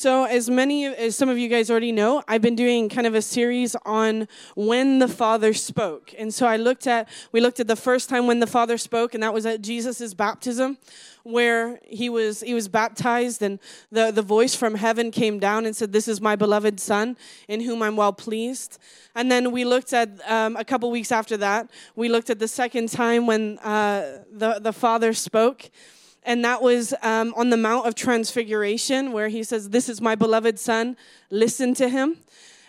So, as many as some of you guys already know, I've been doing kind of a series on when the Father spoke. And so I looked at we looked at the first time when the Father spoke and that was at Jesus' baptism where he was he was baptized and the the voice from heaven came down and said this is my beloved son in whom I'm well pleased. And then we looked at um, a couple weeks after that, we looked at the second time when uh, the the Father spoke and that was um, on the Mount of Transfiguration, where he says, This is my beloved son, listen to him.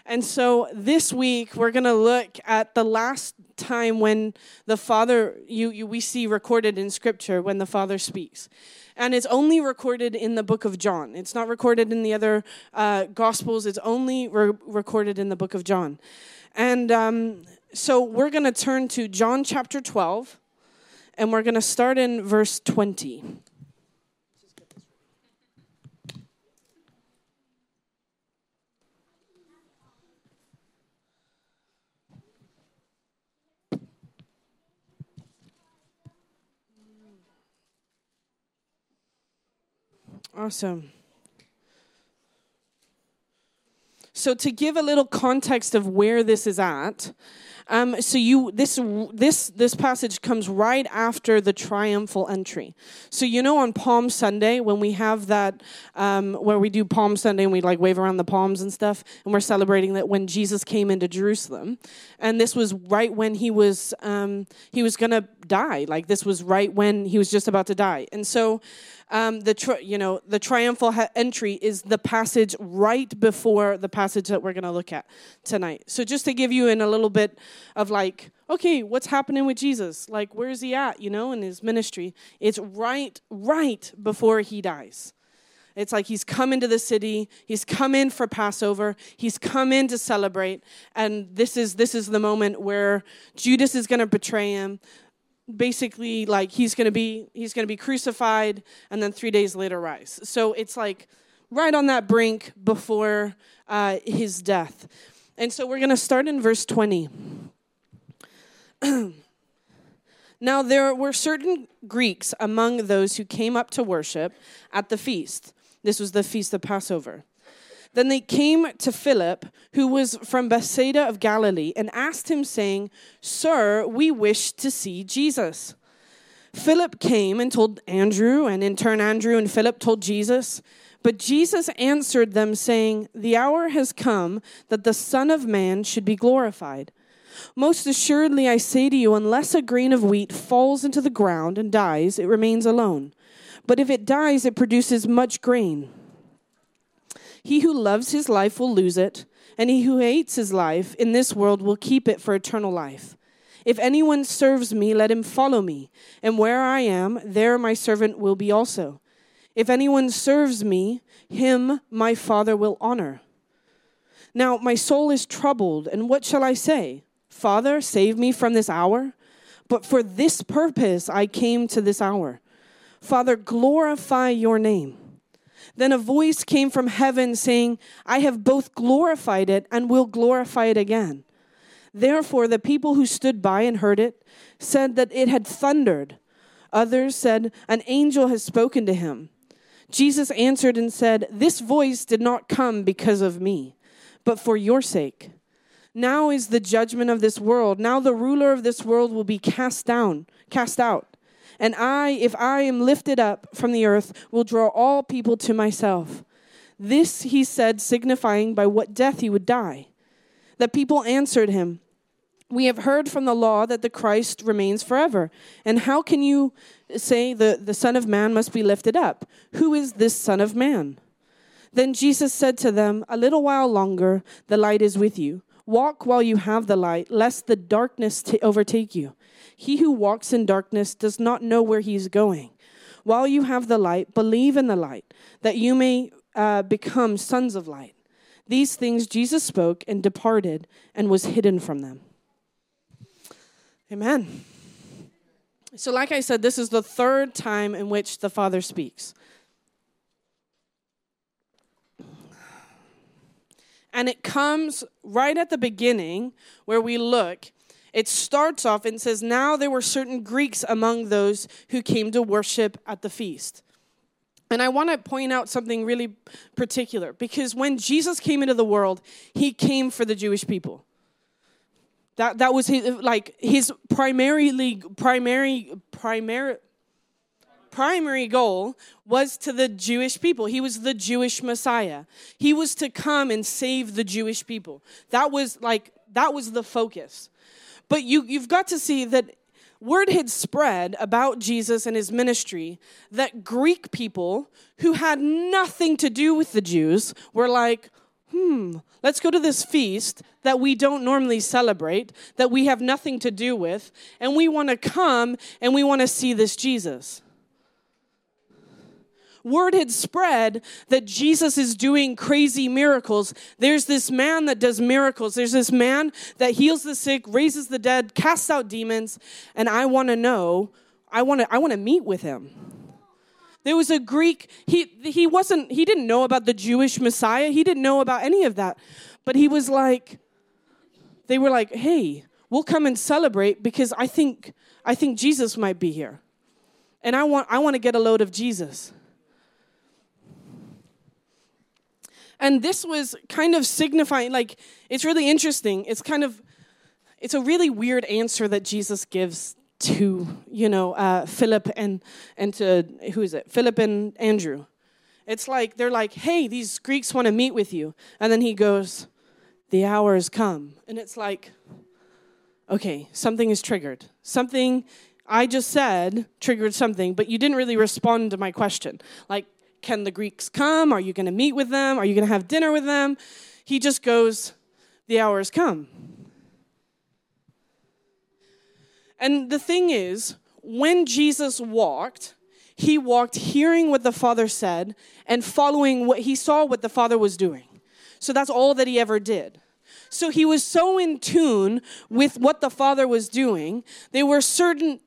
And so this week, we're going to look at the last time when the Father, you, you, we see recorded in Scripture when the Father speaks. And it's only recorded in the book of John. It's not recorded in the other uh, Gospels, it's only re- recorded in the book of John. And um, so we're going to turn to John chapter 12, and we're going to start in verse 20. Awesome. So to give a little context of where this is at, um, so you this this this passage comes right after the triumphal entry. So you know on Palm Sunday when we have that um, where we do Palm Sunday and we like wave around the palms and stuff, and we're celebrating that when Jesus came into Jerusalem, and this was right when he was um, he was gonna die. Like this was right when he was just about to die, and so um, the tri- you know the triumphal ha- entry is the passage right before the passage that we're going to look at tonight. So just to give you in a little bit of like, okay, what's happening with Jesus? Like, where is he at? You know, in his ministry, it's right right before he dies. It's like he's come into the city, he's come in for Passover, he's come in to celebrate, and this is this is the moment where Judas is going to betray him basically like he's going to be he's going to be crucified and then three days later rise. So it's like right on that brink before uh, his death. And so we're going to start in verse 20 now there were certain greeks among those who came up to worship at the feast. This was the feast of passover then they came to Philip, who was from Bethsaida of Galilee, and asked him, saying, Sir, we wish to see Jesus. Philip came and told Andrew, and in turn, Andrew and Philip told Jesus. But Jesus answered them, saying, The hour has come that the Son of Man should be glorified. Most assuredly, I say to you, unless a grain of wheat falls into the ground and dies, it remains alone. But if it dies, it produces much grain. He who loves his life will lose it, and he who hates his life in this world will keep it for eternal life. If anyone serves me, let him follow me, and where I am, there my servant will be also. If anyone serves me, him my Father will honor. Now my soul is troubled, and what shall I say? Father, save me from this hour? But for this purpose I came to this hour. Father, glorify your name. Then a voice came from heaven saying, I have both glorified it and will glorify it again. Therefore, the people who stood by and heard it said that it had thundered. Others said, An angel has spoken to him. Jesus answered and said, This voice did not come because of me, but for your sake. Now is the judgment of this world. Now the ruler of this world will be cast down, cast out. And I, if I am lifted up from the earth, will draw all people to myself. This he said, signifying by what death he would die. The people answered him, We have heard from the law that the Christ remains forever. And how can you say the, the Son of Man must be lifted up? Who is this Son of Man? Then Jesus said to them, A little while longer, the light is with you. Walk while you have the light, lest the darkness t- overtake you. He who walks in darkness does not know where he is going. While you have the light, believe in the light, that you may uh, become sons of light. These things Jesus spoke and departed and was hidden from them. Amen. So, like I said, this is the third time in which the Father speaks. And it comes right at the beginning where we look it starts off and says, Now there were certain Greeks among those who came to worship at the feast. And I want to point out something really particular because when Jesus came into the world, he came for the Jewish people. That, that was his, like his primarily primary primary primary goal was to the Jewish people. He was the Jewish Messiah. He was to come and save the Jewish people. That was like that was the focus. But you you've got to see that word had spread about Jesus and his ministry that Greek people who had nothing to do with the Jews were like, hmm, let's go to this feast that we don't normally celebrate, that we have nothing to do with, and we want to come and we want to see this Jesus word had spread that Jesus is doing crazy miracles. There's this man that does miracles. There's this man that heals the sick, raises the dead, casts out demons, and I want to know, I want to I want to meet with him. There was a Greek, he he wasn't he didn't know about the Jewish Messiah. He didn't know about any of that. But he was like they were like, "Hey, we'll come and celebrate because I think I think Jesus might be here." And I want I want to get a load of Jesus. And this was kind of signifying, like, it's really interesting. It's kind of, it's a really weird answer that Jesus gives to, you know, uh, Philip and, and to, who is it? Philip and Andrew. It's like, they're like, hey, these Greeks want to meet with you. And then he goes, the hour has come. And it's like, okay, something is triggered. Something I just said triggered something, but you didn't really respond to my question. Like, can the Greeks come? Are you going to meet with them? Are you going to have dinner with them? He just goes, The hour has come. And the thing is, when Jesus walked, he walked hearing what the Father said and following what he saw what the Father was doing. So that's all that he ever did. So he was so in tune with what the Father was doing. There were certain,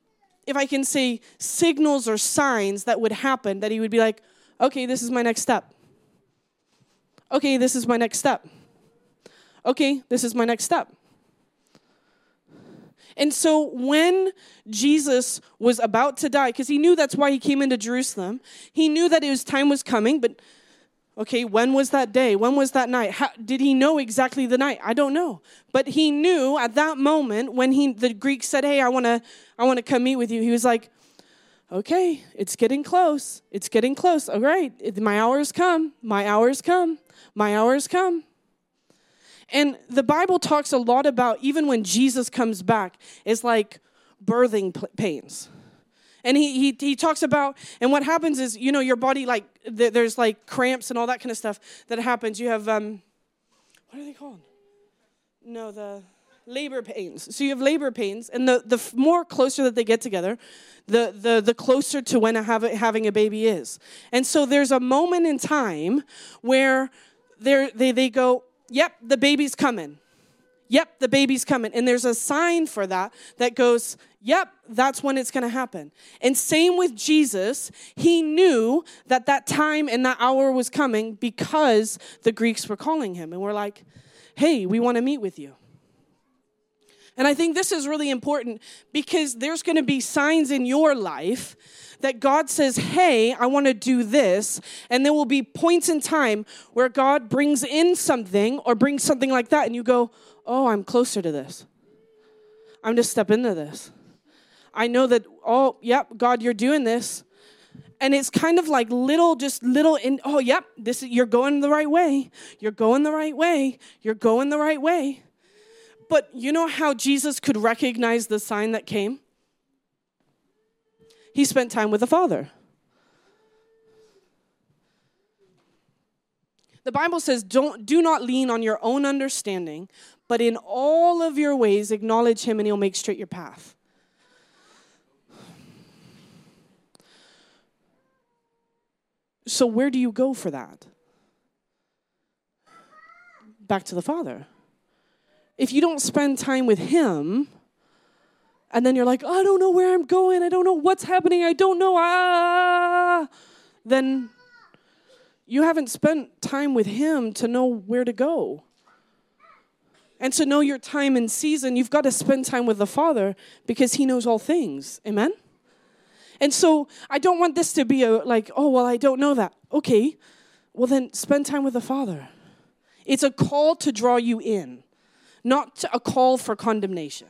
if I can say, signals or signs that would happen that he would be like, Okay, this is my next step. Okay, this is my next step. Okay, this is my next step. And so when Jesus was about to die, because he knew that's why he came into Jerusalem, he knew that his time was coming, but okay, when was that day? When was that night? How, did he know exactly the night? I don't know. But he knew at that moment when he the Greek said, Hey, I wanna I wanna come meet with you, he was like, okay, it's getting close. It's getting close. All right, my hour's come. My hour's come. My hour's come. And the Bible talks a lot about even when Jesus comes back, it's like birthing pains. And he, he, he talks about, and what happens is, you know, your body, like, there's like cramps and all that kind of stuff that happens. You have, um, what are they called? No, the labor pains. So you have labor pains, and the, the more closer that they get together, the, the, the closer to when a have, having a baby is. And so there's a moment in time where they they go, yep, the baby's coming. Yep, the baby's coming. And there's a sign for that that goes, yep, that's when it's going to happen. And same with Jesus. He knew that that time and that hour was coming because the Greeks were calling him. And we're like, hey, we want to meet with you. And I think this is really important because there's going to be signs in your life that God says, Hey, I want to do this. And there will be points in time where God brings in something or brings something like that, and you go, Oh, I'm closer to this. I'm just step into this. I know that, oh, yep, God, you're doing this. And it's kind of like little, just little in, oh, yep, this is, you're going the right way. You're going the right way. You're going the right way. But you know how Jesus could recognize the sign that came? He spent time with the Father. The Bible says, don't, do not lean on your own understanding, but in all of your ways acknowledge him and he'll make straight your path. So, where do you go for that? Back to the Father if you don't spend time with Him, and then you're like, I don't know where I'm going, I don't know what's happening, I don't know, ah, then you haven't spent time with Him to know where to go. And to know your time and season, you've got to spend time with the Father because He knows all things. Amen? And so I don't want this to be a like, oh, well, I don't know that. Okay, well, then spend time with the Father. It's a call to draw you in, not a call for condemnation.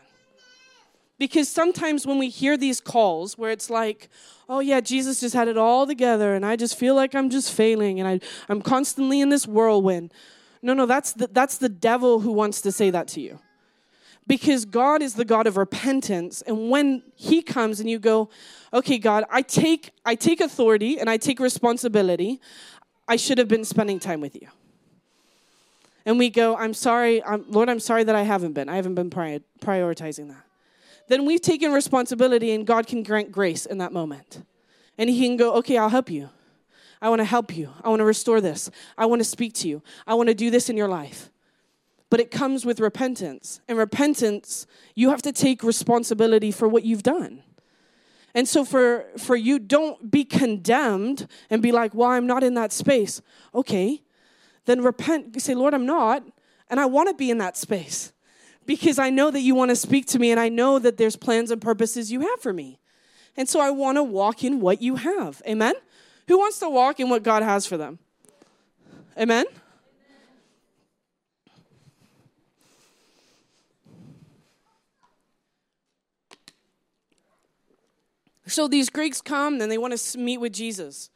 Because sometimes when we hear these calls where it's like, oh yeah, Jesus just had it all together and I just feel like I'm just failing and I, I'm constantly in this whirlwind. No, no, that's the, that's the devil who wants to say that to you. Because God is the God of repentance. And when he comes and you go, okay, God, I take, I take authority and I take responsibility. I should have been spending time with you. And we go, I'm sorry, I'm, Lord, I'm sorry that I haven't been. I haven't been prioritizing that then we've taken responsibility and God can grant grace in that moment. And He can go, okay, I'll help you. I want to help you. I want to restore this. I want to speak to you. I want to do this in your life. But it comes with repentance. And repentance, you have to take responsibility for what you've done. And so for for you don't be condemned and be like, "Well, I'm not in that space." Okay. Then repent, say, "Lord, I'm not, and I want to be in that space." because I know that you want to speak to me and I know that there's plans and purposes you have for me. And so I want to walk in what you have. Amen? Who wants to walk in what God has for them? Amen? So these Greeks come and they want to meet with Jesus.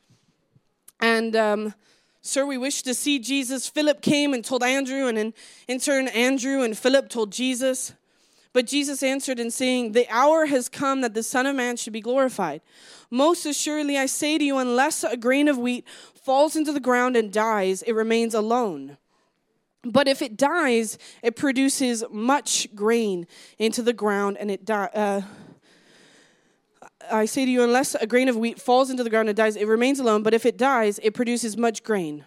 And um, Sir, we wish to see Jesus. Philip came and told Andrew, and in, in turn, Andrew and Philip told Jesus. But Jesus answered and saying, The hour has come that the Son of Man should be glorified. Most assuredly, I say to you, unless a grain of wheat falls into the ground and dies, it remains alone. But if it dies, it produces much grain into the ground, and it dies. Uh, I say to you, unless a grain of wheat falls into the ground and dies, it remains alone, but if it dies, it produces much grain.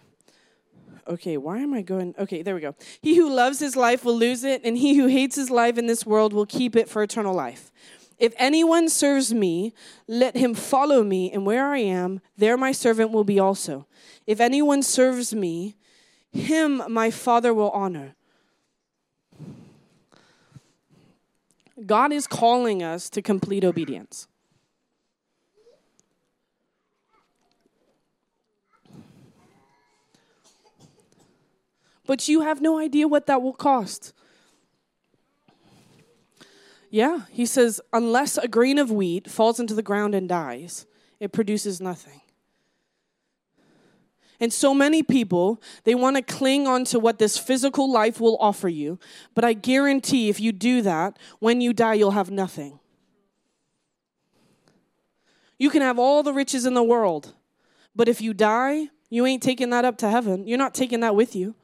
Okay, why am I going? Okay, there we go. He who loves his life will lose it, and he who hates his life in this world will keep it for eternal life. If anyone serves me, let him follow me, and where I am, there my servant will be also. If anyone serves me, him my Father will honor. God is calling us to complete obedience. But you have no idea what that will cost. Yeah, he says, unless a grain of wheat falls into the ground and dies, it produces nothing. And so many people, they want to cling on to what this physical life will offer you. But I guarantee if you do that, when you die, you'll have nothing. You can have all the riches in the world, but if you die, you ain't taking that up to heaven. You're not taking that with you.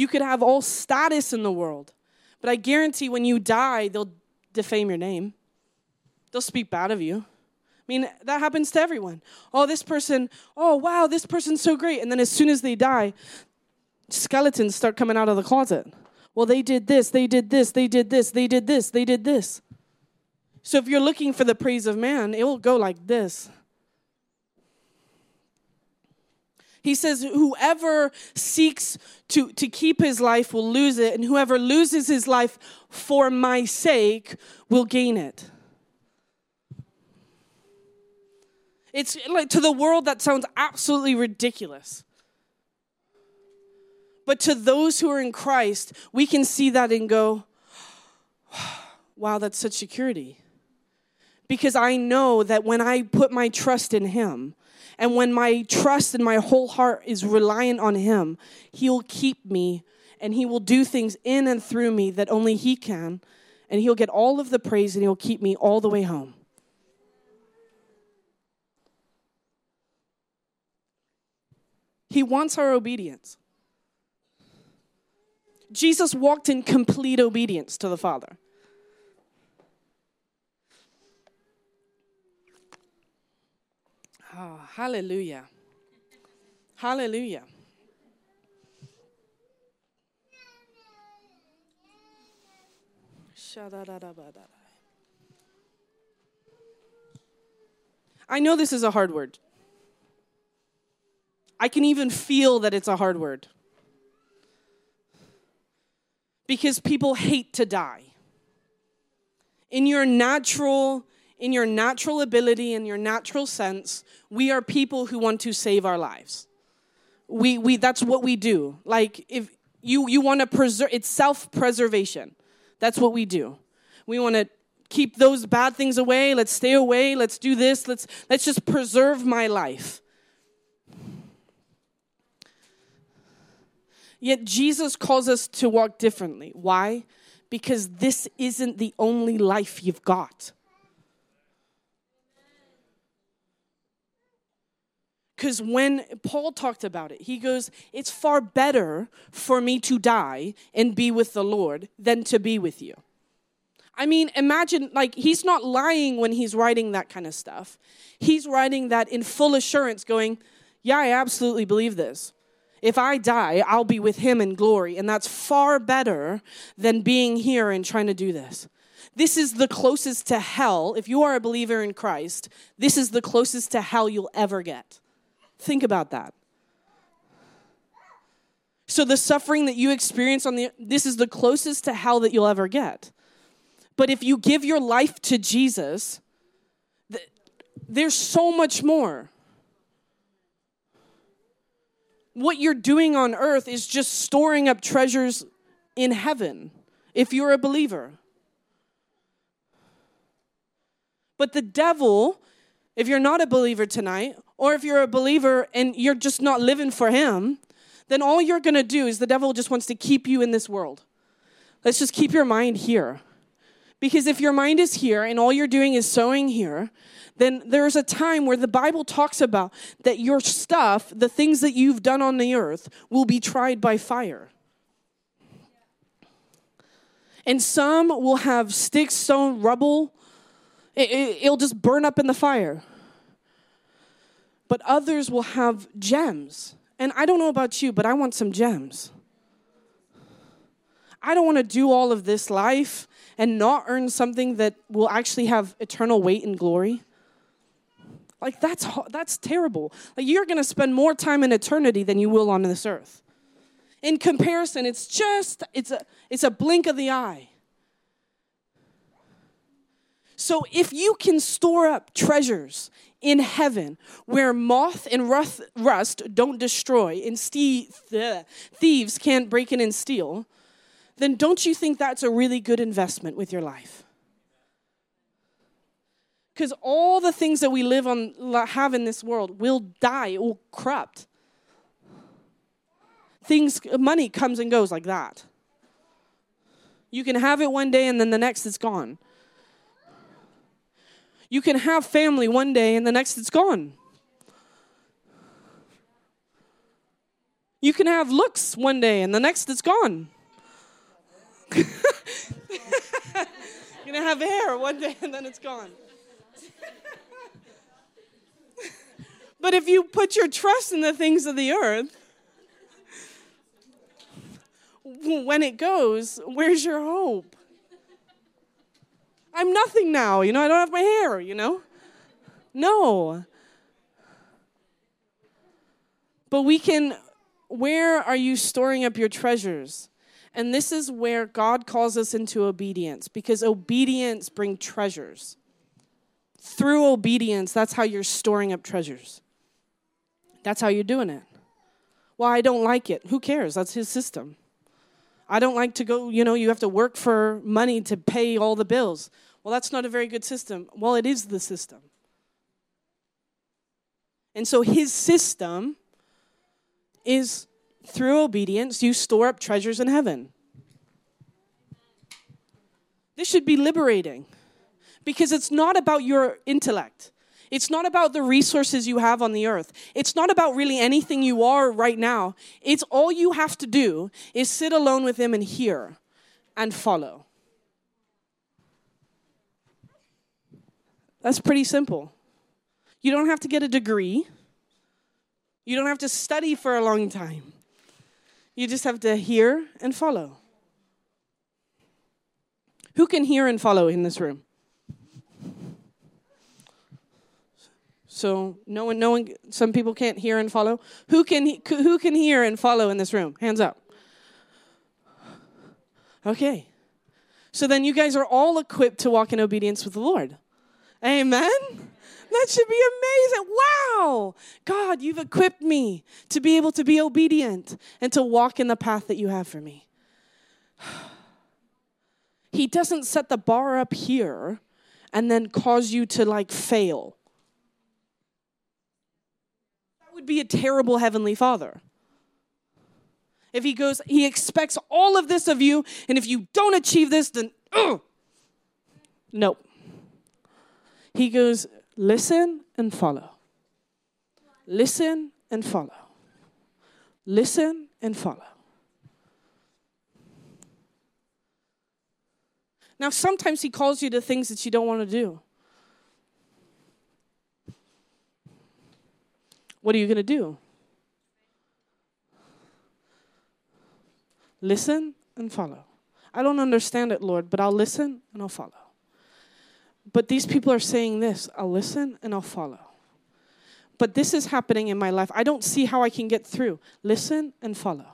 You could have all status in the world, but I guarantee when you die, they'll defame your name. They'll speak bad of you. I mean, that happens to everyone. Oh, this person, oh, wow, this person's so great. And then as soon as they die, skeletons start coming out of the closet. Well, they did this, they did this, they did this, they did this, they did this. So if you're looking for the praise of man, it will go like this. He says, Whoever seeks to, to keep his life will lose it, and whoever loses his life for my sake will gain it. It's like to the world that sounds absolutely ridiculous. But to those who are in Christ, we can see that and go, wow, that's such security. Because I know that when I put my trust in Him, and when my trust and my whole heart is reliant on Him, He'll keep me and He will do things in and through me that only He can. And He'll get all of the praise and He'll keep me all the way home. He wants our obedience. Jesus walked in complete obedience to the Father. Oh, hallelujah. Hallelujah. I know this is a hard word. I can even feel that it's a hard word. Because people hate to die. In your natural in your natural ability in your natural sense, we are people who want to save our lives. We we that's what we do. Like if you you want to preserve it's self-preservation. That's what we do. We want to keep those bad things away. Let's stay away. Let's do this. Let's let's just preserve my life. Yet Jesus calls us to walk differently. Why? Because this isn't the only life you've got. Because when Paul talked about it, he goes, It's far better for me to die and be with the Lord than to be with you. I mean, imagine, like, he's not lying when he's writing that kind of stuff. He's writing that in full assurance, going, Yeah, I absolutely believe this. If I die, I'll be with him in glory. And that's far better than being here and trying to do this. This is the closest to hell. If you are a believer in Christ, this is the closest to hell you'll ever get. Think about that. So the suffering that you experience on the this is the closest to hell that you'll ever get. But if you give your life to Jesus, there's so much more what you're doing on earth is just storing up treasures in heaven if you're a believer. But the devil, if you're not a believer tonight, or if you're a believer and you're just not living for him, then all you're going to do is the devil just wants to keep you in this world. Let's just keep your mind here. Because if your mind is here and all you're doing is sowing here, then there's a time where the Bible talks about that your stuff, the things that you've done on the earth, will be tried by fire. And some will have sticks, stone, rubble. It, will just burn up in the fire. But others will have gems. And I don't know about you, but I want some gems. I don't want to do all of this life and not earn something that will actually have eternal weight and glory. Like that's that's terrible. Like you're going to spend more time in eternity than you will on this earth. In comparison, it's just it's a it's a blink of the eye. So if you can store up treasures in heaven where moth and rust don't destroy and thieves can't break in and steal, then don't you think that's a really good investment with your life? Because all the things that we live on have in this world will die, will corrupt. Things money comes and goes like that. You can have it one day and then the next it's gone. You can have family one day and the next it's gone. You can have looks one day and the next it's gone. You're gonna have hair one day and then it's gone. but if you put your trust in the things of the earth, when it goes, where's your hope? I'm nothing now, you know, I don't have my hair, you know? No. But we can, where are you storing up your treasures? And this is where God calls us into obedience because obedience brings treasures. Through obedience, that's how you're storing up treasures. That's how you're doing it. Well, I don't like it. Who cares? That's his system. I don't like to go, you know, you have to work for money to pay all the bills. Well, that's not a very good system. Well, it is the system. And so his system is through obedience, you store up treasures in heaven. This should be liberating because it's not about your intellect. It's not about the resources you have on the earth. It's not about really anything you are right now. It's all you have to do is sit alone with Him and hear and follow. That's pretty simple. You don't have to get a degree, you don't have to study for a long time. You just have to hear and follow. Who can hear and follow in this room? So no one, no one. Some people can't hear and follow. Who can who can hear and follow in this room? Hands up. Okay. So then you guys are all equipped to walk in obedience with the Lord. Amen. That should be amazing. Wow. God, you've equipped me to be able to be obedient and to walk in the path that you have for me. He doesn't set the bar up here and then cause you to like fail. That would be a terrible heavenly father. If he goes, he expects all of this of you, and if you don't achieve this, then, ugh. no. He goes, listen and follow. Listen and follow. Listen and follow. Now, sometimes he calls you to things that you don't want to do. What are you going to do? Listen and follow. I don't understand it, Lord, but I'll listen and I'll follow. But these people are saying this I'll listen and I'll follow. But this is happening in my life. I don't see how I can get through. Listen and follow.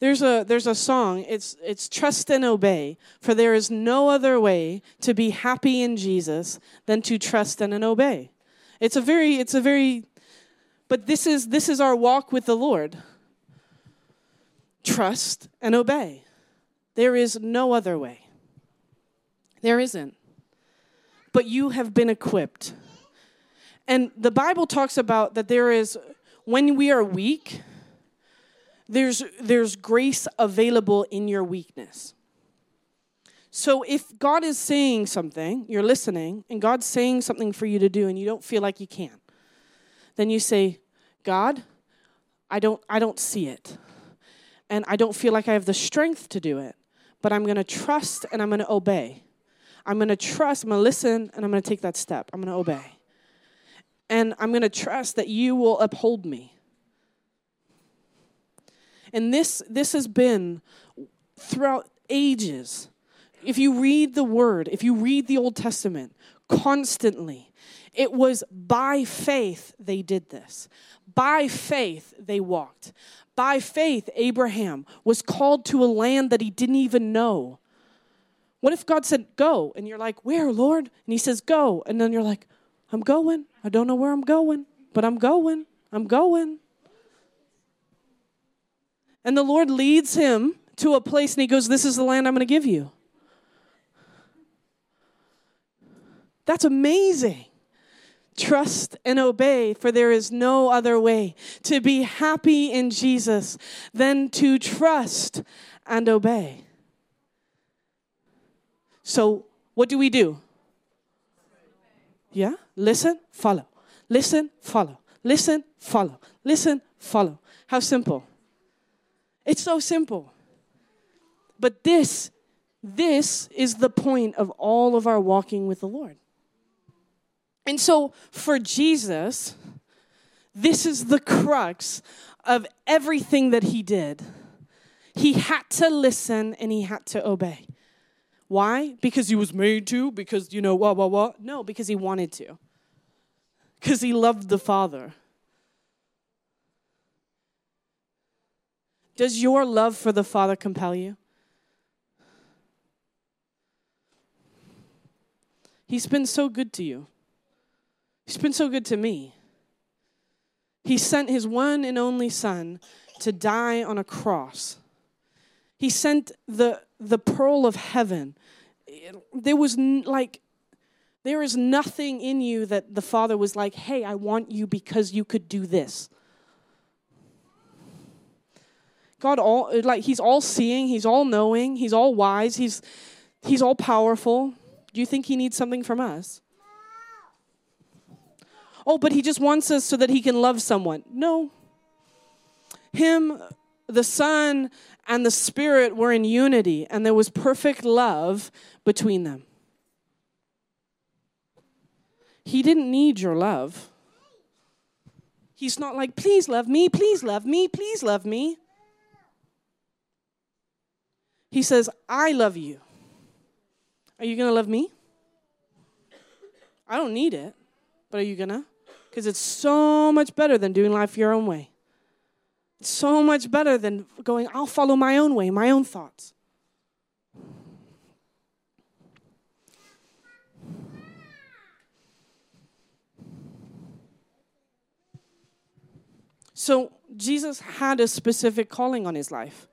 There's a there's a song. It's it's trust and obey. For there is no other way to be happy in Jesus than to trust and obey. It's a very it's a very but this is this is our walk with the Lord. Trust and obey. There is no other way. There isn't. But you have been equipped. And the Bible talks about that there is when we are weak, there's there's grace available in your weakness. So if God is saying something, you're listening, and God's saying something for you to do and you don't feel like you can, then you say, God, I don't, I don't see it. And I don't feel like I have the strength to do it. But I'm going to trust and I'm going to obey. I'm going to trust, I'm going to listen, and I'm going to take that step. I'm going to obey. And I'm going to trust that you will uphold me. And this, this has been throughout ages. If you read the word, if you read the Old Testament constantly, it was by faith they did this. By faith they walked. By faith, Abraham was called to a land that he didn't even know. What if God said, Go? And you're like, Where, Lord? And he says, Go. And then you're like, I'm going. I don't know where I'm going, but I'm going. I'm going. And the Lord leads him to a place and he goes, This is the land I'm going to give you. That's amazing. Trust and obey, for there is no other way to be happy in Jesus than to trust and obey. So, what do we do? Yeah? Listen, follow. Listen, follow. Listen, follow. Listen, follow. How simple. It's so simple. But this, this is the point of all of our walking with the Lord. And so for Jesus, this is the crux of everything that he did. He had to listen and he had to obey. Why? Because he was made to? Because, you know, what, what, what? No, because he wanted to. Because he loved the Father. Does your love for the Father compel you? He's been so good to you. He's been so good to me. He sent his one and only son to die on a cross. He sent the, the pearl of heaven. There was n- like, there is nothing in you that the Father was like, hey, I want you because you could do this. God all like he's all seeing, he's all knowing, he's all wise, he's he's all powerful. Do you think he needs something from us? oh, but he just wants us so that he can love someone. No. Him, the Son, and the Spirit were in unity, and there was perfect love between them. He didn't need your love. He's not like, please love me, please love me, please love me. He says, I love you. Are you going to love me? I don't need it, but are you going to? because it's so much better than doing life your own way. It's so much better than going, I'll follow my own way, my own thoughts. So Jesus had a specific calling on his life.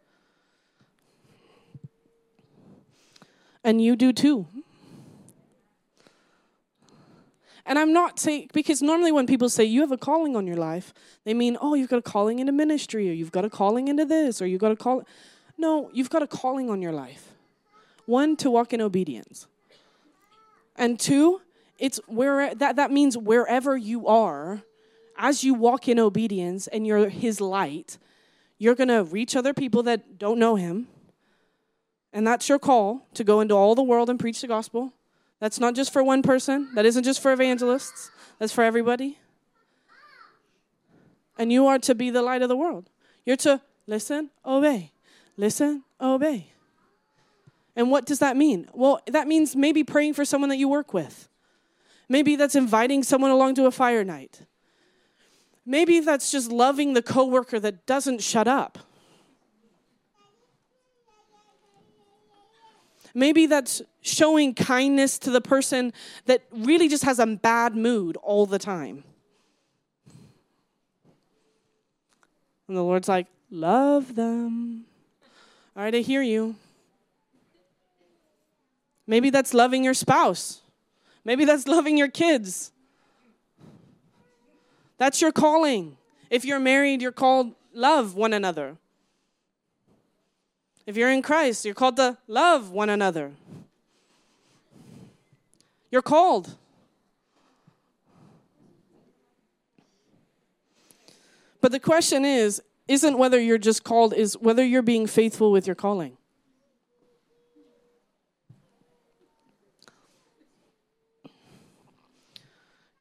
And you do too. And I'm not saying, because normally when people say you have a calling on your life, they mean, oh, you've got a calling into ministry, or you've got a calling into this, or you've got a call. No, you've got a calling on your life. One, to walk in obedience. And two, it's where that, that means wherever you are, as you walk in obedience and you're his light, you're to reach other people that don't know him. And that's your call to go into all the world and preach the gospel. That's not just for one person, that isn't just for evangelists, that's for everybody. And you are to be the light of the world. You're to listen, obey. Listen, obey. And what does that mean? Well, that means maybe praying for someone that you work with. Maybe that's inviting someone along to a fire night. Maybe that's just loving the coworker that doesn't shut up. Maybe that's showing kindness to the person that really just has a bad mood all the time. And the Lord's like, love them. All right, I hear you. Maybe that's loving your spouse. Maybe that's loving your kids. That's your calling. If you're married, you're called love one another. If you're in Christ, you're called to love one another. You're called. But the question is isn't whether you're just called is whether you're being faithful with your calling.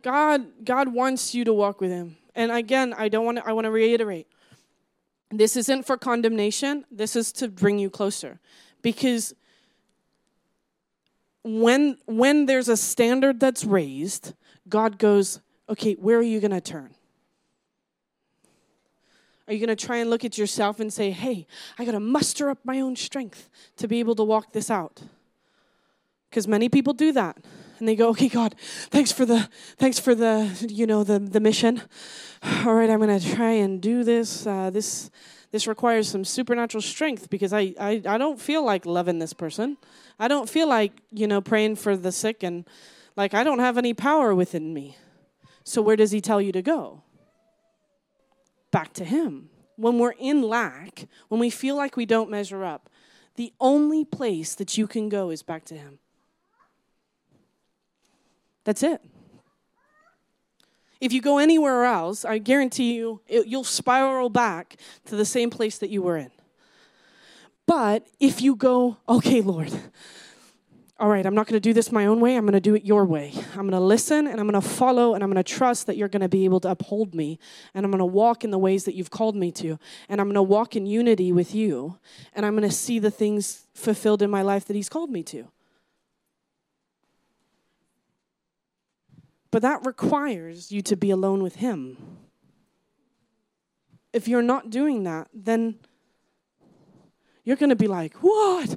God, God wants you to walk with Him. And again, I don't want to, I want to reiterate. This isn't for condemnation. This is to bring you closer. Because when when there's a standard that's raised, God goes, "Okay, where are you going to turn?" Are you going to try and look at yourself and say, "Hey, I got to muster up my own strength to be able to walk this out?" Cuz many people do that and they go, "Okay, God, thanks for the thanks for the you know the the mission. All right, I'm going to try and do this. Uh, this this requires some supernatural strength because I, I I don't feel like loving this person. I don't feel like you know praying for the sick and like I don't have any power within me. So where does He tell you to go? Back to Him. When we're in lack, when we feel like we don't measure up, the only place that you can go is back to Him. That's it. If you go anywhere else, I guarantee you, it, you'll spiral back to the same place that you were in. But if you go, okay, Lord, all right, I'm not going to do this my own way. I'm going to do it your way. I'm going to listen and I'm going to follow and I'm going to trust that you're going to be able to uphold me and I'm going to walk in the ways that you've called me to and I'm going to walk in unity with you and I'm going to see the things fulfilled in my life that He's called me to. But that requires you to be alone with Him. If you're not doing that, then you're going to be like, What?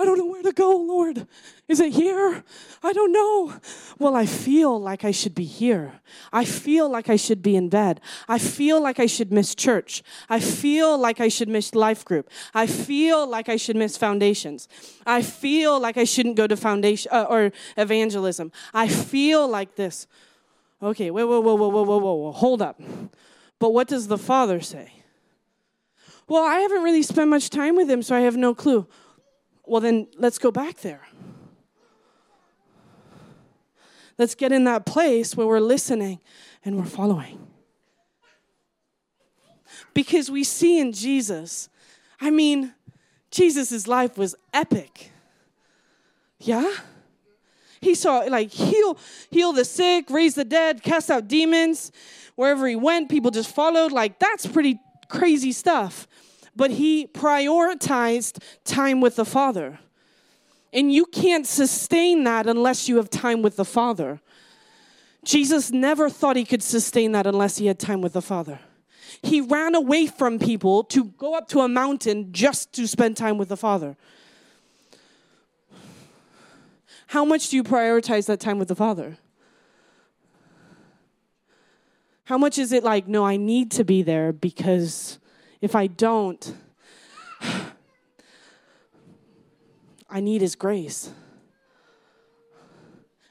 I don't know where to go, Lord. Is it here? I don't know. Well, I feel like I should be here. I feel like I should be in bed. I feel like I should miss church. I feel like I should miss life group. I feel like I should miss foundations. I feel like I shouldn't go to foundation uh, or evangelism. I feel like this. Okay, wait, whoa, whoa, whoa, whoa, whoa, whoa, whoa. Hold up. But what does the father say? Well, I haven't really spent much time with him, so I have no clue. Well, then let's go back there. Let's get in that place where we're listening and we're following. Because we see in Jesus, I mean, Jesus' life was epic. Yeah? He saw like heal, heal the sick, raise the dead, cast out demons. Wherever he went, people just followed. Like that's pretty crazy stuff but he prioritized time with the Father. And you can't sustain that unless you have time with the Father. Jesus never thought he could sustain that unless he had time with the Father. He ran away from people to go up to a mountain just to spend time with the Father. How much do you prioritize that time with the Father? How much is it like, no, I need to be there because if I don't, I need His grace.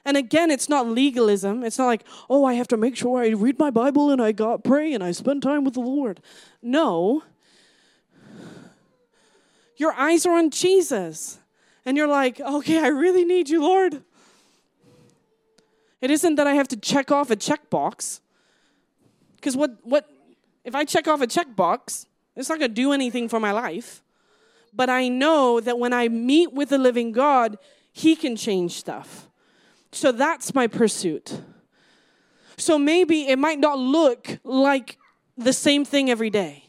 And again, it's not legalism. It's not like, oh, I have to make sure I read my Bible and I got pray and I spend time with the Lord. No. Your eyes are on Jesus. And you're like, okay, I really need you, Lord. It isn't that I have to check off a checkbox. Because what, what, if I check off a checkbox, it's not going to do anything for my life. But I know that when I meet with the living God, He can change stuff. So that's my pursuit. So maybe it might not look like the same thing every day.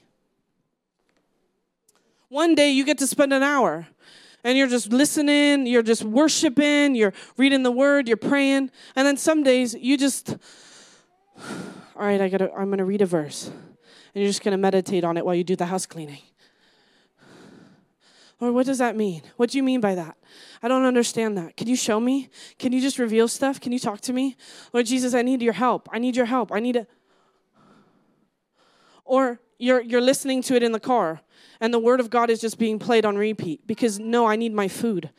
One day you get to spend an hour and you're just listening, you're just worshiping, you're reading the word, you're praying, and then some days you just all right, I gotta, I'm to read a verse. And you're just going to meditate on it while you do the house cleaning. Lord, what does that mean? What do you mean by that? I don't understand that. Can you show me? Can you just reveal stuff? Can you talk to me? Lord Jesus, I need your help. I need your help. I need it. Or you're, you're listening to it in the car and the word of God is just being played on repeat because no, I need my food.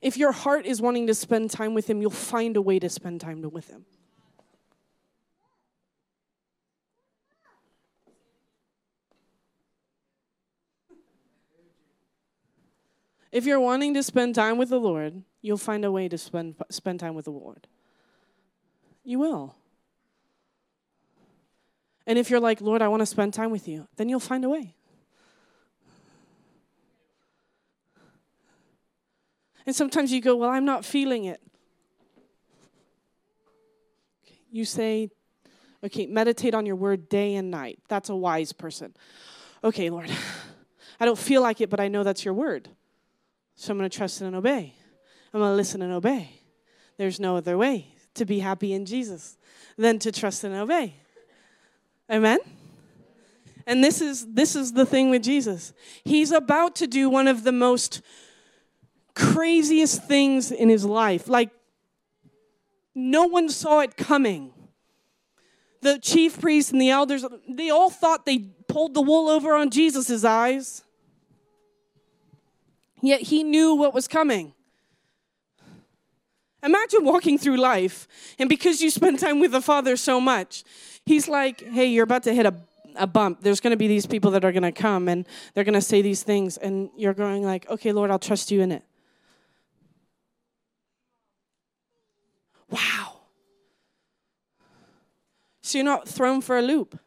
If your heart is wanting to spend time with Him, you'll find a way to spend time with Him. If you're wanting to spend time with the Lord, you'll find a way to spend, spend time with the Lord. You will. And if you're like, Lord, I want to spend time with you, then you'll find a way. And sometimes you go, Well, I'm not feeling it. You say, Okay, meditate on your word day and night. That's a wise person. Okay, Lord, I don't feel like it, but I know that's your word. So I'm going to trust and obey. I'm going to listen and obey. There's no other way to be happy in Jesus than to trust and obey. Amen? And this is this is the thing with Jesus. He's about to do one of the most craziest things in his life. Like, no one saw it coming. The chief priests and the elders, they all thought they pulled the wool over on Jesus' eyes. Yet he knew what was coming. Imagine walking through life, and because you spend time with the Father so much, He's like, hey, you're about to hit a, a bump. There's going to be these people that are going to come, and they're going to say these things, and you're going like, okay, Lord, I'll trust you in it. Wow. So you're not thrown for a loop.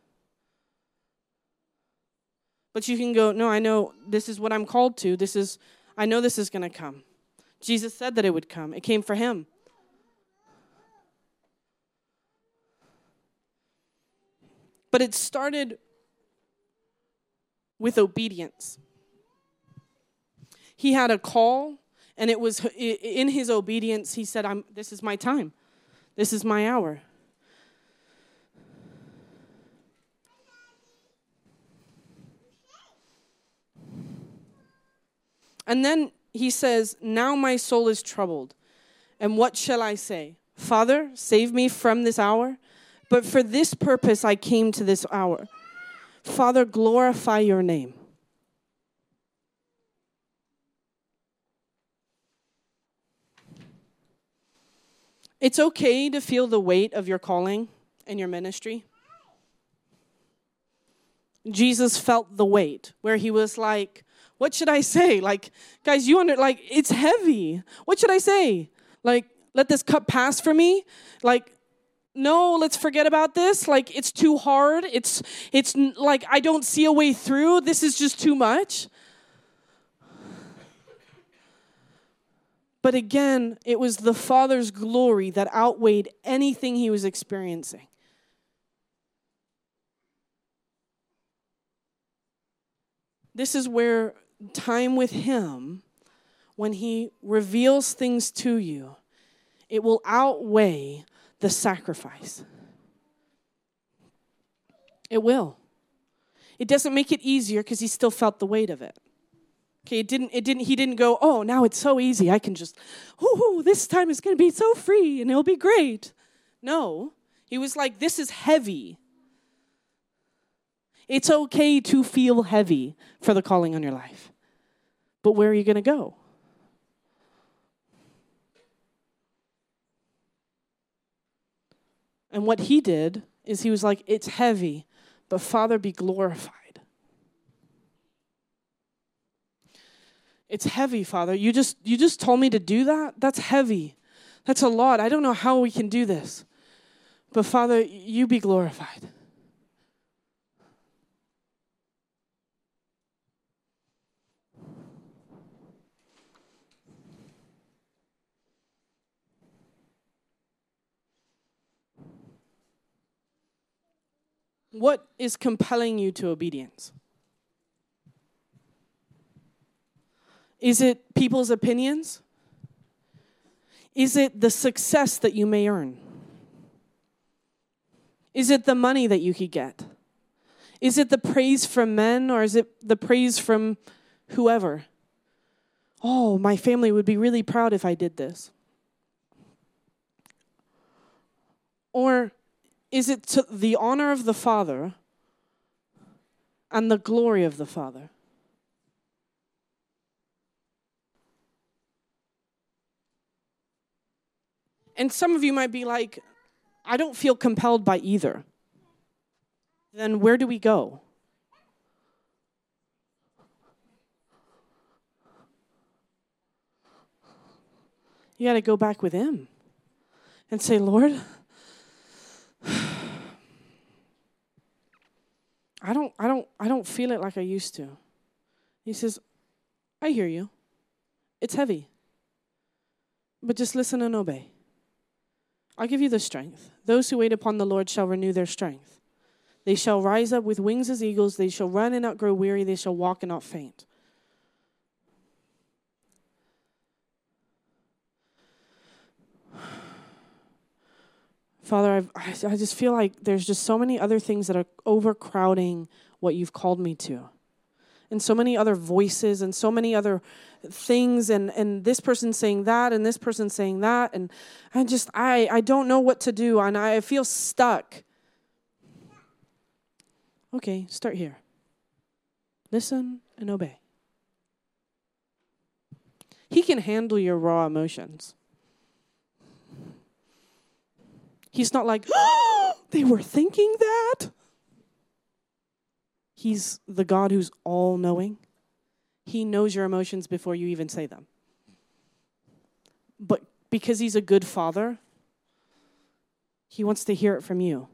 But you can go, no, I know this is what I'm called to. This is, I know this is going to come. Jesus said that it would come, it came for him. But it started with obedience. He had a call and it was in his obedience, he said, I'm, This is my time. This is my hour. And then he says, Now my soul is troubled. And what shall I say? Father, save me from this hour. But for this purpose I came to this hour. Father, glorify your name. It's okay to feel the weight of your calling and your ministry. Jesus felt the weight where he was like, What should I say? Like, guys, you under like it's heavy. What should I say? Like, let this cup pass for me? Like, no, let's forget about this. Like, it's too hard. It's it's like I don't see a way through. This is just too much. But again, it was the Father's glory that outweighed anything he was experiencing. This is where time with Him, when He reveals things to you, it will outweigh the sacrifice. It will. It doesn't make it easier because he still felt the weight of it. Okay, it didn't, it didn't, he didn't go, oh, now it's so easy. I can just, oh, this time is going to be so free and it'll be great. No, he was like, this is heavy. It's okay to feel heavy for the calling on your life. But where are you going to go? And what he did is he was like, it's heavy, but Father, be glorified. It's heavy, Father. You just you just told me to do that? That's heavy. That's a lot. I don't know how we can do this. But Father, you be glorified. What is compelling you to obedience? Is it people's opinions? Is it the success that you may earn? Is it the money that you could get? Is it the praise from men or is it the praise from whoever? Oh, my family would be really proud if I did this. Or is it the honor of the Father and the glory of the Father? And some of you might be like, I don't feel compelled by either. Then where do we go? You got to go back with Him and say, Lord, I don't, I don't, I don't feel it like I used to. He says, I hear you. It's heavy. But just listen and obey. I'll give you the strength. Those who wait upon the Lord shall renew their strength. They shall rise up with wings as eagles. They shall run and not grow weary. They shall walk and not faint. Father, I've, I just feel like there's just so many other things that are overcrowding what you've called me to and so many other voices and so many other things and and this person saying that and this person saying that and I just I I don't know what to do and I feel stuck. Okay, start here. Listen and obey. He can handle your raw emotions. He's not like, oh, they were thinking that. He's the God who's all knowing. He knows your emotions before you even say them. But because He's a good father, He wants to hear it from you.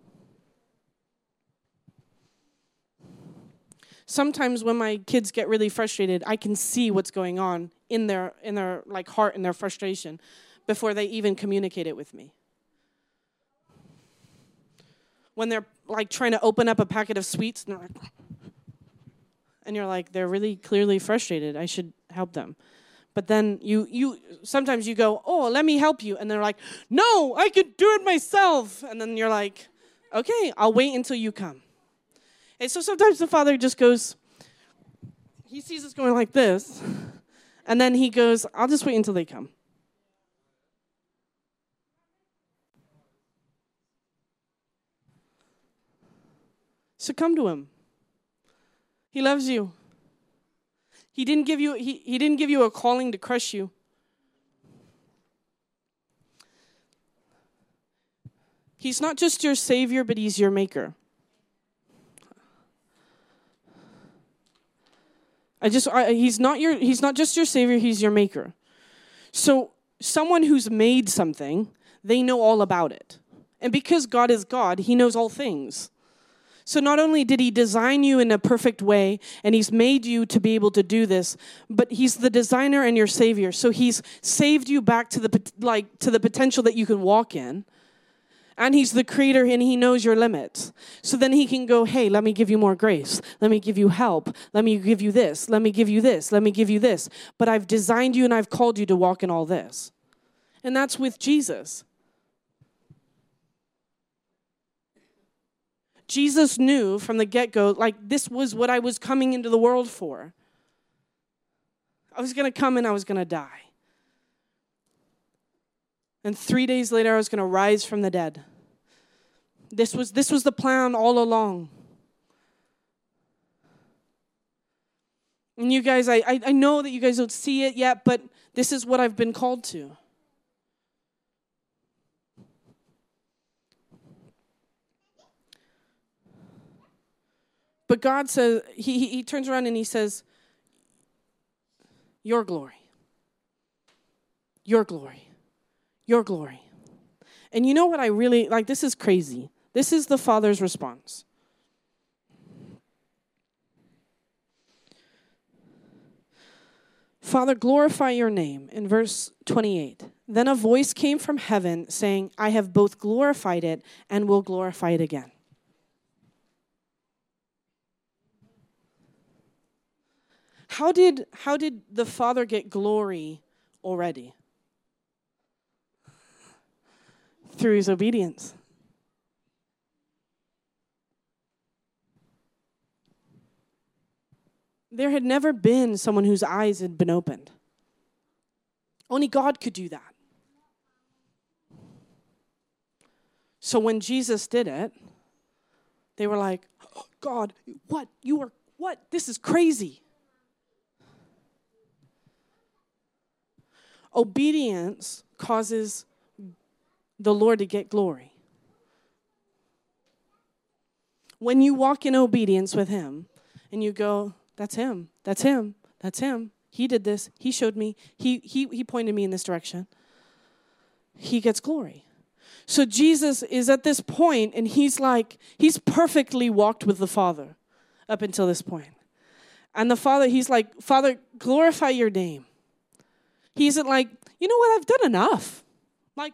Sometimes when my kids get really frustrated, I can see what's going on in their in their like heart and their frustration before they even communicate it with me. When they're like trying to open up a packet of sweets and they're like and you're like they're really clearly frustrated. I should help them. But then you you sometimes you go oh let me help you. And they're like no i could do it myself. And then you're like okay i'll wait until you come. And so sometimes the father just goes he sees us going like this and then he goes i'll just wait until they come. So come to him he loves you. He didn't give you he, he didn't give you a calling to crush you. He's not just your savior, but he's your maker. I just I, he's not your he's not just your savior, he's your maker. So someone who's made something, they know all about it. And because God is God, he knows all things. So not only did he design you in a perfect way and he's made you to be able to do this, but he's the designer and your savior. So he's saved you back to the like to the potential that you can walk in. And he's the creator and he knows your limits. So then he can go, "Hey, let me give you more grace. Let me give you help. Let me give you this. Let me give you this. Let me give you this. But I've designed you and I've called you to walk in all this." and that's with Jesus. Jesus knew from the get go, like, this was what I was coming into the world for. I was going to come and I was going to die. And three days later, I was going to rise from the dead. This was, this was the plan all along. And you guys, I, I know that you guys don't see it yet, but this is what I've been called to. But God says, he, he turns around and he says, Your glory, your glory, your glory. And you know what I really like? This is crazy. This is the Father's response. Father, glorify your name. In verse 28, then a voice came from heaven saying, I have both glorified it and will glorify it again. How did, how did the Father get glory already? Through his obedience. There had never been someone whose eyes had been opened. Only God could do that. So when Jesus did it, they were like, oh, God, what? You are, what? This is crazy. Obedience causes the Lord to get glory. When you walk in obedience with Him and you go, that's Him, that's Him, that's Him, He did this, He showed me, He, he, he pointed me in this direction, He gets glory. So Jesus is at this point and He's like, He's perfectly walked with the Father up until this point. And the Father, He's like, Father, glorify your name. He isn't like, you know what, I've done enough. Like,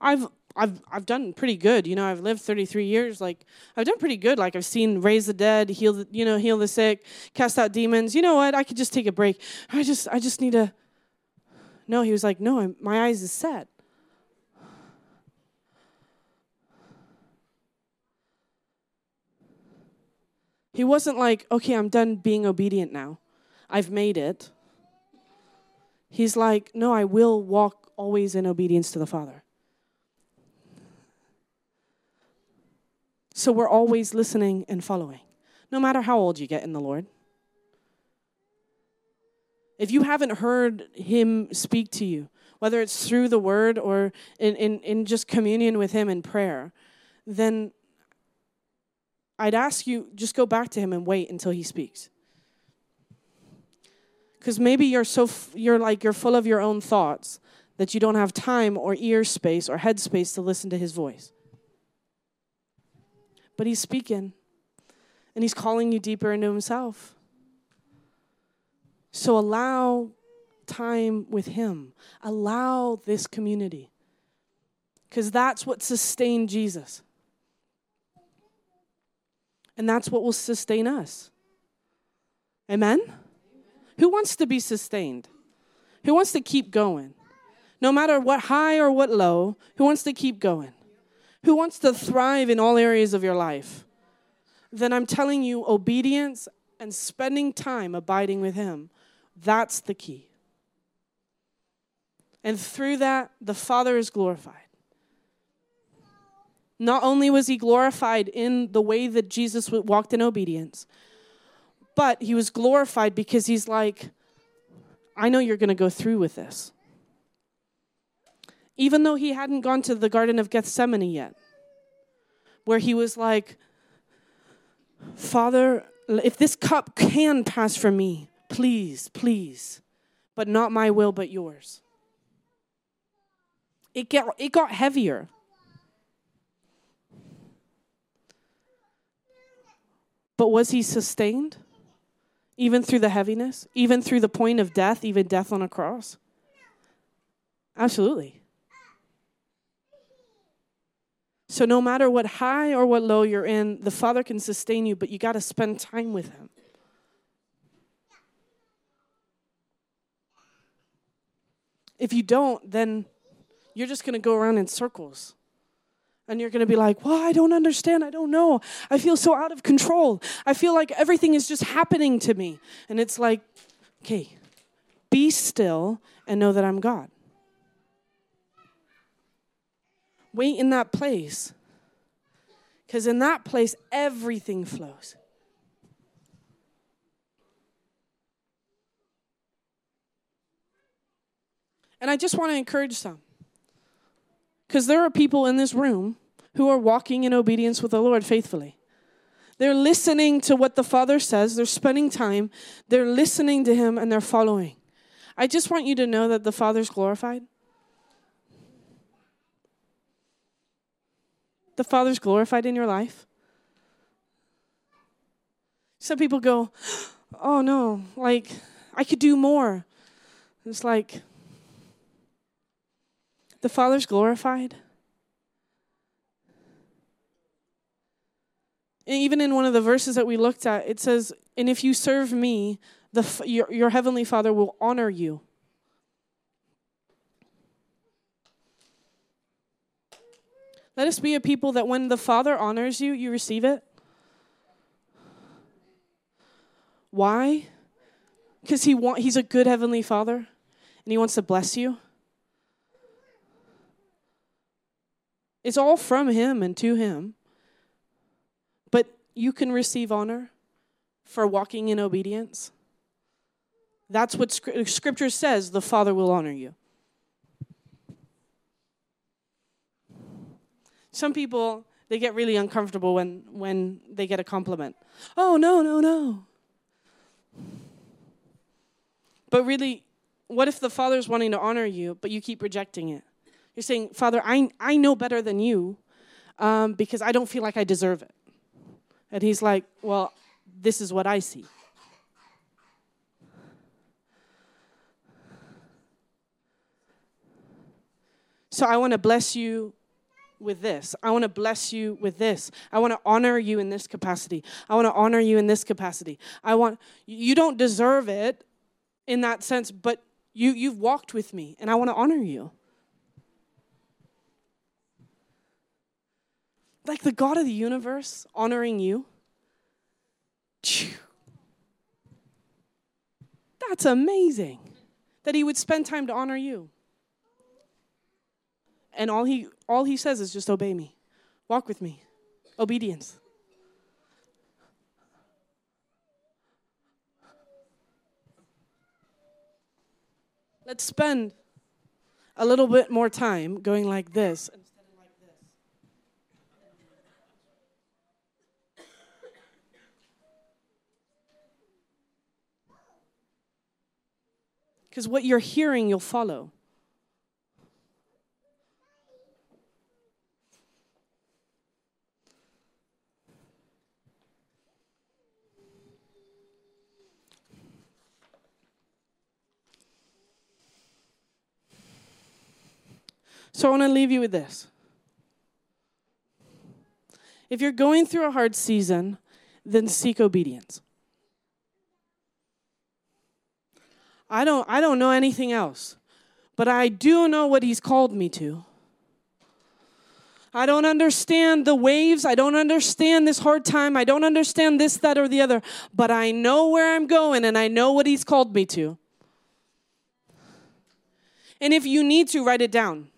I've I've I've done pretty good. You know, I've lived 33 years. Like, I've done pretty good. Like, I've seen raise the dead, heal the, you know, heal the sick, cast out demons. You know what? I could just take a break. I just I just need to. No, he was like, no, I'm, my eyes is set. He wasn't like, okay, I'm done being obedient now. I've made it. He's like, No, I will walk always in obedience to the Father. So we're always listening and following, no matter how old you get in the Lord. If you haven't heard Him speak to you, whether it's through the Word or in, in, in just communion with Him in prayer, then I'd ask you just go back to Him and wait until He speaks because maybe you're so f- you're like you're full of your own thoughts that you don't have time or ear space or head space to listen to his voice. But he's speaking and he's calling you deeper into himself. So allow time with him. Allow this community. Because that's what sustained jesus. And that's what will sustain us. Amen who wants to be sustained? Who wants to keep going? No matter what high or what low, who wants to keep going? Who wants to thrive in all areas of your life? Then I'm telling you, obedience and spending time abiding with Him, that's the key. And through that, the Father is glorified. Not only was He glorified in the way that Jesus walked in obedience, but he was glorified because he's like, I know you're going to go through with this. Even though he hadn't gone to the Garden of Gethsemane yet, where he was like, Father, if this cup can pass from me, please, please, but not my will, but yours. It, get, it got heavier. But was he sustained? Even through the heaviness, even through the point of death, even death on a cross? Absolutely. So, no matter what high or what low you're in, the Father can sustain you, but you got to spend time with Him. If you don't, then you're just going to go around in circles. And you're going to be like, well, I don't understand. I don't know. I feel so out of control. I feel like everything is just happening to me. And it's like, okay, be still and know that I'm God. Wait in that place. Because in that place, everything flows. And I just want to encourage some. Because there are people in this room who are walking in obedience with the Lord faithfully. They're listening to what the Father says, they're spending time, they're listening to Him, and they're following. I just want you to know that the Father's glorified. The Father's glorified in your life. Some people go, Oh no, like I could do more. It's like, the Father's glorified. Even in one of the verses that we looked at, it says, And if you serve me, the, your, your heavenly Father will honor you. Let us be a people that when the Father honors you, you receive it. Why? Because he want, he's a good heavenly Father and he wants to bless you. It's all from Him and to Him. You can receive honor for walking in obedience. That's what Scripture says the Father will honor you. Some people, they get really uncomfortable when, when they get a compliment. Oh, no, no, no. But really, what if the Father's wanting to honor you, but you keep rejecting it? You're saying, Father, I, I know better than you um, because I don't feel like I deserve it. And he's like, Well, this is what I see. So I want to bless you with this. I want to bless you with this. I want to honor you in this capacity. I want to honor you in this capacity. I want you don't deserve it in that sense, but you you've walked with me and I want to honor you. Like the God of the universe honoring you. That's amazing that he would spend time to honor you. And all he all he says is just obey me. Walk with me. Obedience. Let's spend a little bit more time going like this Because what you're hearing, you'll follow. So I want to leave you with this. If you're going through a hard season, then seek obedience. I don't I don't know anything else. But I do know what he's called me to. I don't understand the waves. I don't understand this hard time. I don't understand this, that, or the other. But I know where I'm going and I know what He's called me to. And if you need to, write it down.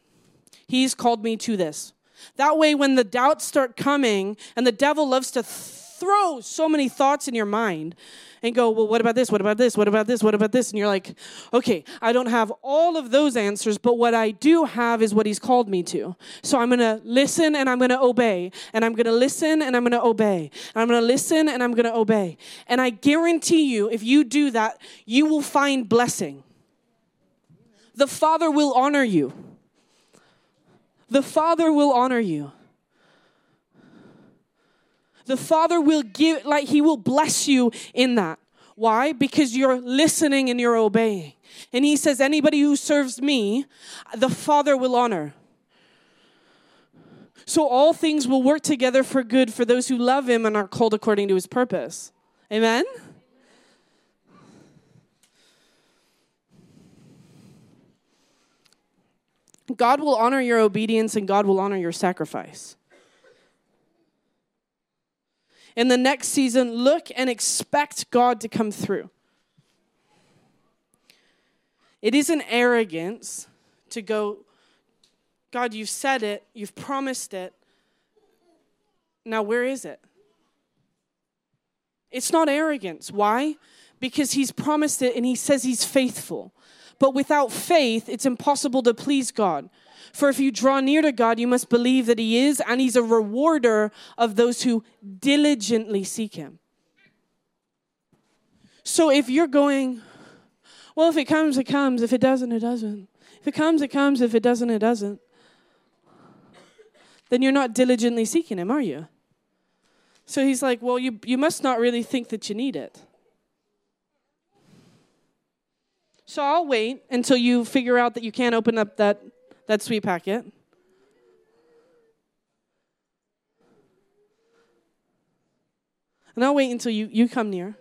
He's called me to this. That way, when the doubts start coming and the devil loves to throw so many thoughts in your mind, and go, well, what about this? What about this? What about this? What about this? And you're like, okay, I don't have all of those answers, but what I do have is what he's called me to. So I'm going to listen and I'm going to obey. And I'm going to listen and I'm going to obey. And I'm going to listen and I'm going to obey. And I guarantee you, if you do that, you will find blessing. The Father will honor you. The Father will honor you. The Father will give, like, He will bless you in that. Why? Because you're listening and you're obeying. And He says, anybody who serves me, the Father will honor. So all things will work together for good for those who love Him and are called according to His purpose. Amen? God will honor your obedience and God will honor your sacrifice. In the next season, look and expect God to come through. It isn't arrogance to go, God, you've said it, you've promised it. Now, where is it? It's not arrogance. Why? Because He's promised it and He says He's faithful. But without faith, it's impossible to please God. For if you draw near to God, you must believe that He is, and He's a rewarder of those who diligently seek Him. So if you're going, well, if it comes, it comes. If it doesn't, it doesn't. If it comes, it comes. If it doesn't, it doesn't. Then you're not diligently seeking Him, are you? So He's like, well, you, you must not really think that you need it. So I'll wait until you figure out that you can't open up that that sweet packet. And I'll wait until you, you come near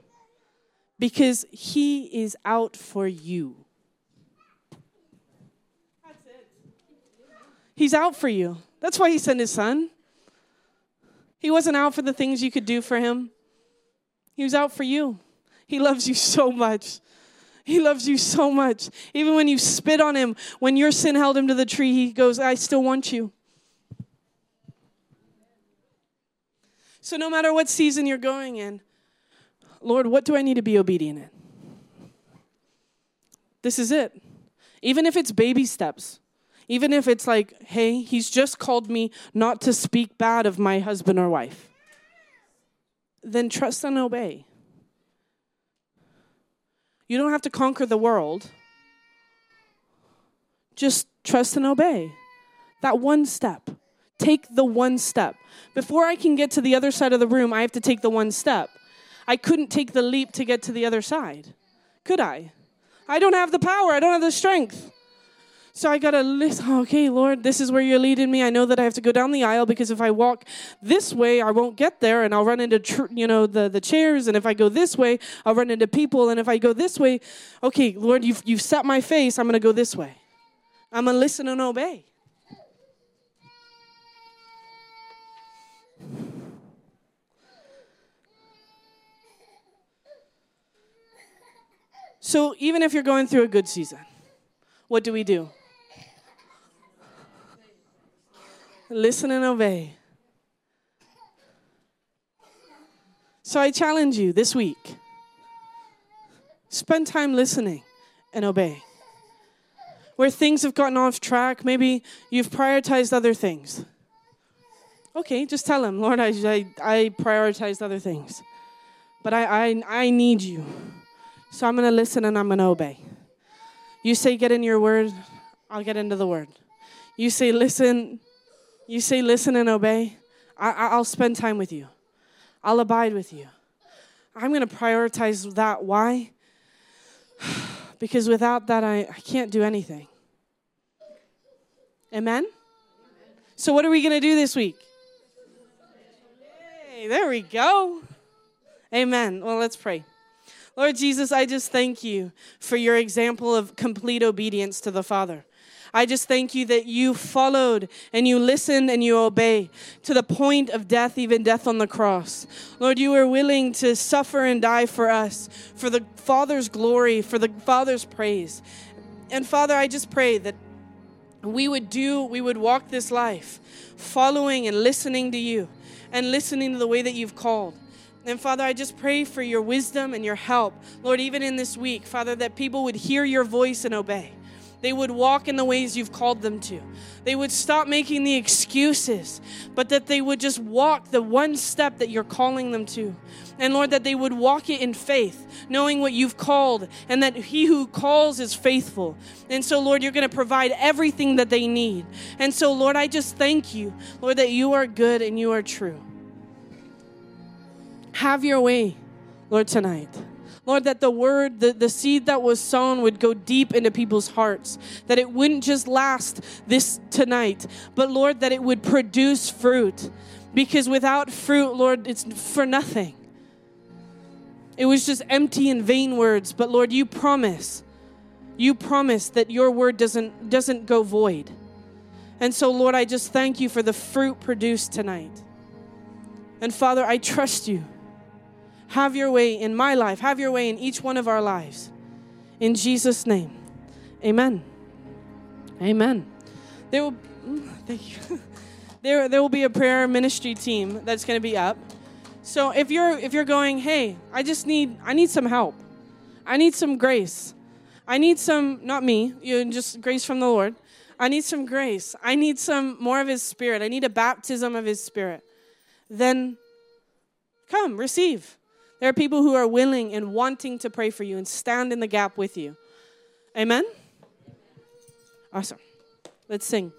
because he is out for you. That's it. He's out for you. That's why he sent his son. He wasn't out for the things you could do for him, he was out for you. He loves you so much. He loves you so much. Even when you spit on him, when your sin held him to the tree, he goes, I still want you. So, no matter what season you're going in, Lord, what do I need to be obedient in? This is it. Even if it's baby steps, even if it's like, hey, he's just called me not to speak bad of my husband or wife, then trust and obey. You don't have to conquer the world. Just trust and obey. That one step. Take the one step. Before I can get to the other side of the room, I have to take the one step. I couldn't take the leap to get to the other side. Could I? I don't have the power, I don't have the strength. So I got to listen. Oh, okay, Lord, this is where you're leading me. I know that I have to go down the aisle because if I walk this way, I won't get there and I'll run into, tr- you know, the, the chairs. And if I go this way, I'll run into people. And if I go this way, okay, Lord, you've, you've set my face. I'm going to go this way. I'm going to listen and obey. So even if you're going through a good season, what do we do? Listen and obey. So I challenge you this week spend time listening and obey. Where things have gotten off track, maybe you've prioritized other things. Okay, just tell him, Lord, I, I, I prioritized other things. But I, I, I need you. So I'm going to listen and I'm going to obey. You say, get in your word, I'll get into the word. You say, listen, you say, listen and obey. I, will spend time with you, I'll abide with you. I'm going to prioritize that. Why? because without that, I, I can't do anything. Amen? So, what are we going to do this week? Hey, there we go. Amen. Well, let's pray. Lord Jesus, I just thank you for your example of complete obedience to the Father. I just thank you that you followed and you listened and you obey to the point of death, even death on the cross. Lord, you were willing to suffer and die for us, for the Father's glory, for the Father's praise. And Father, I just pray that we would do, we would walk this life following and listening to you and listening to the way that you've called. And Father, I just pray for your wisdom and your help, Lord, even in this week, Father, that people would hear your voice and obey. They would walk in the ways you've called them to. They would stop making the excuses, but that they would just walk the one step that you're calling them to. And Lord, that they would walk it in faith, knowing what you've called, and that he who calls is faithful. And so, Lord, you're going to provide everything that they need. And so, Lord, I just thank you, Lord, that you are good and you are true. Have your way, Lord, tonight. Lord, that the word, the, the seed that was sown would go deep into people's hearts, that it wouldn't just last this tonight, but Lord, that it would produce fruit. Because without fruit, Lord, it's for nothing. It was just empty and vain words, but Lord, you promise, you promise that your word doesn't, doesn't go void. And so, Lord, I just thank you for the fruit produced tonight. And Father, I trust you. Have your way in my life, have your way in each one of our lives. In Jesus' name, amen. Amen. There will, mm, thank you. There, there will be a prayer ministry team that's going to be up. So if you're if you're going, hey, I just need I need some help. I need some grace. I need some not me, you just grace from the Lord. I need some grace. I need some more of his spirit. I need a baptism of his spirit. Then come, receive. There are people who are willing and wanting to pray for you and stand in the gap with you. Amen. Awesome. Let's sing.